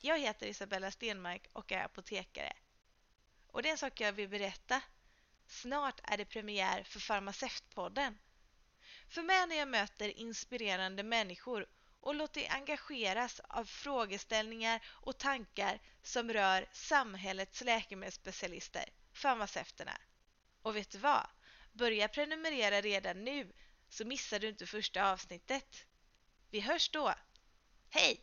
Jag heter Isabella Stenmark och är apotekare. Och det är en sak jag vill berätta. Snart är det premiär för Farmaceutpodden. För mig när jag möter inspirerande människor och låter engageras av frågeställningar och tankar som rör samhällets läkemedelsspecialister, farmaceuterna. Och vet du vad? Börja prenumerera redan nu så missar du inte första avsnittet. Vi hörs då! Hej!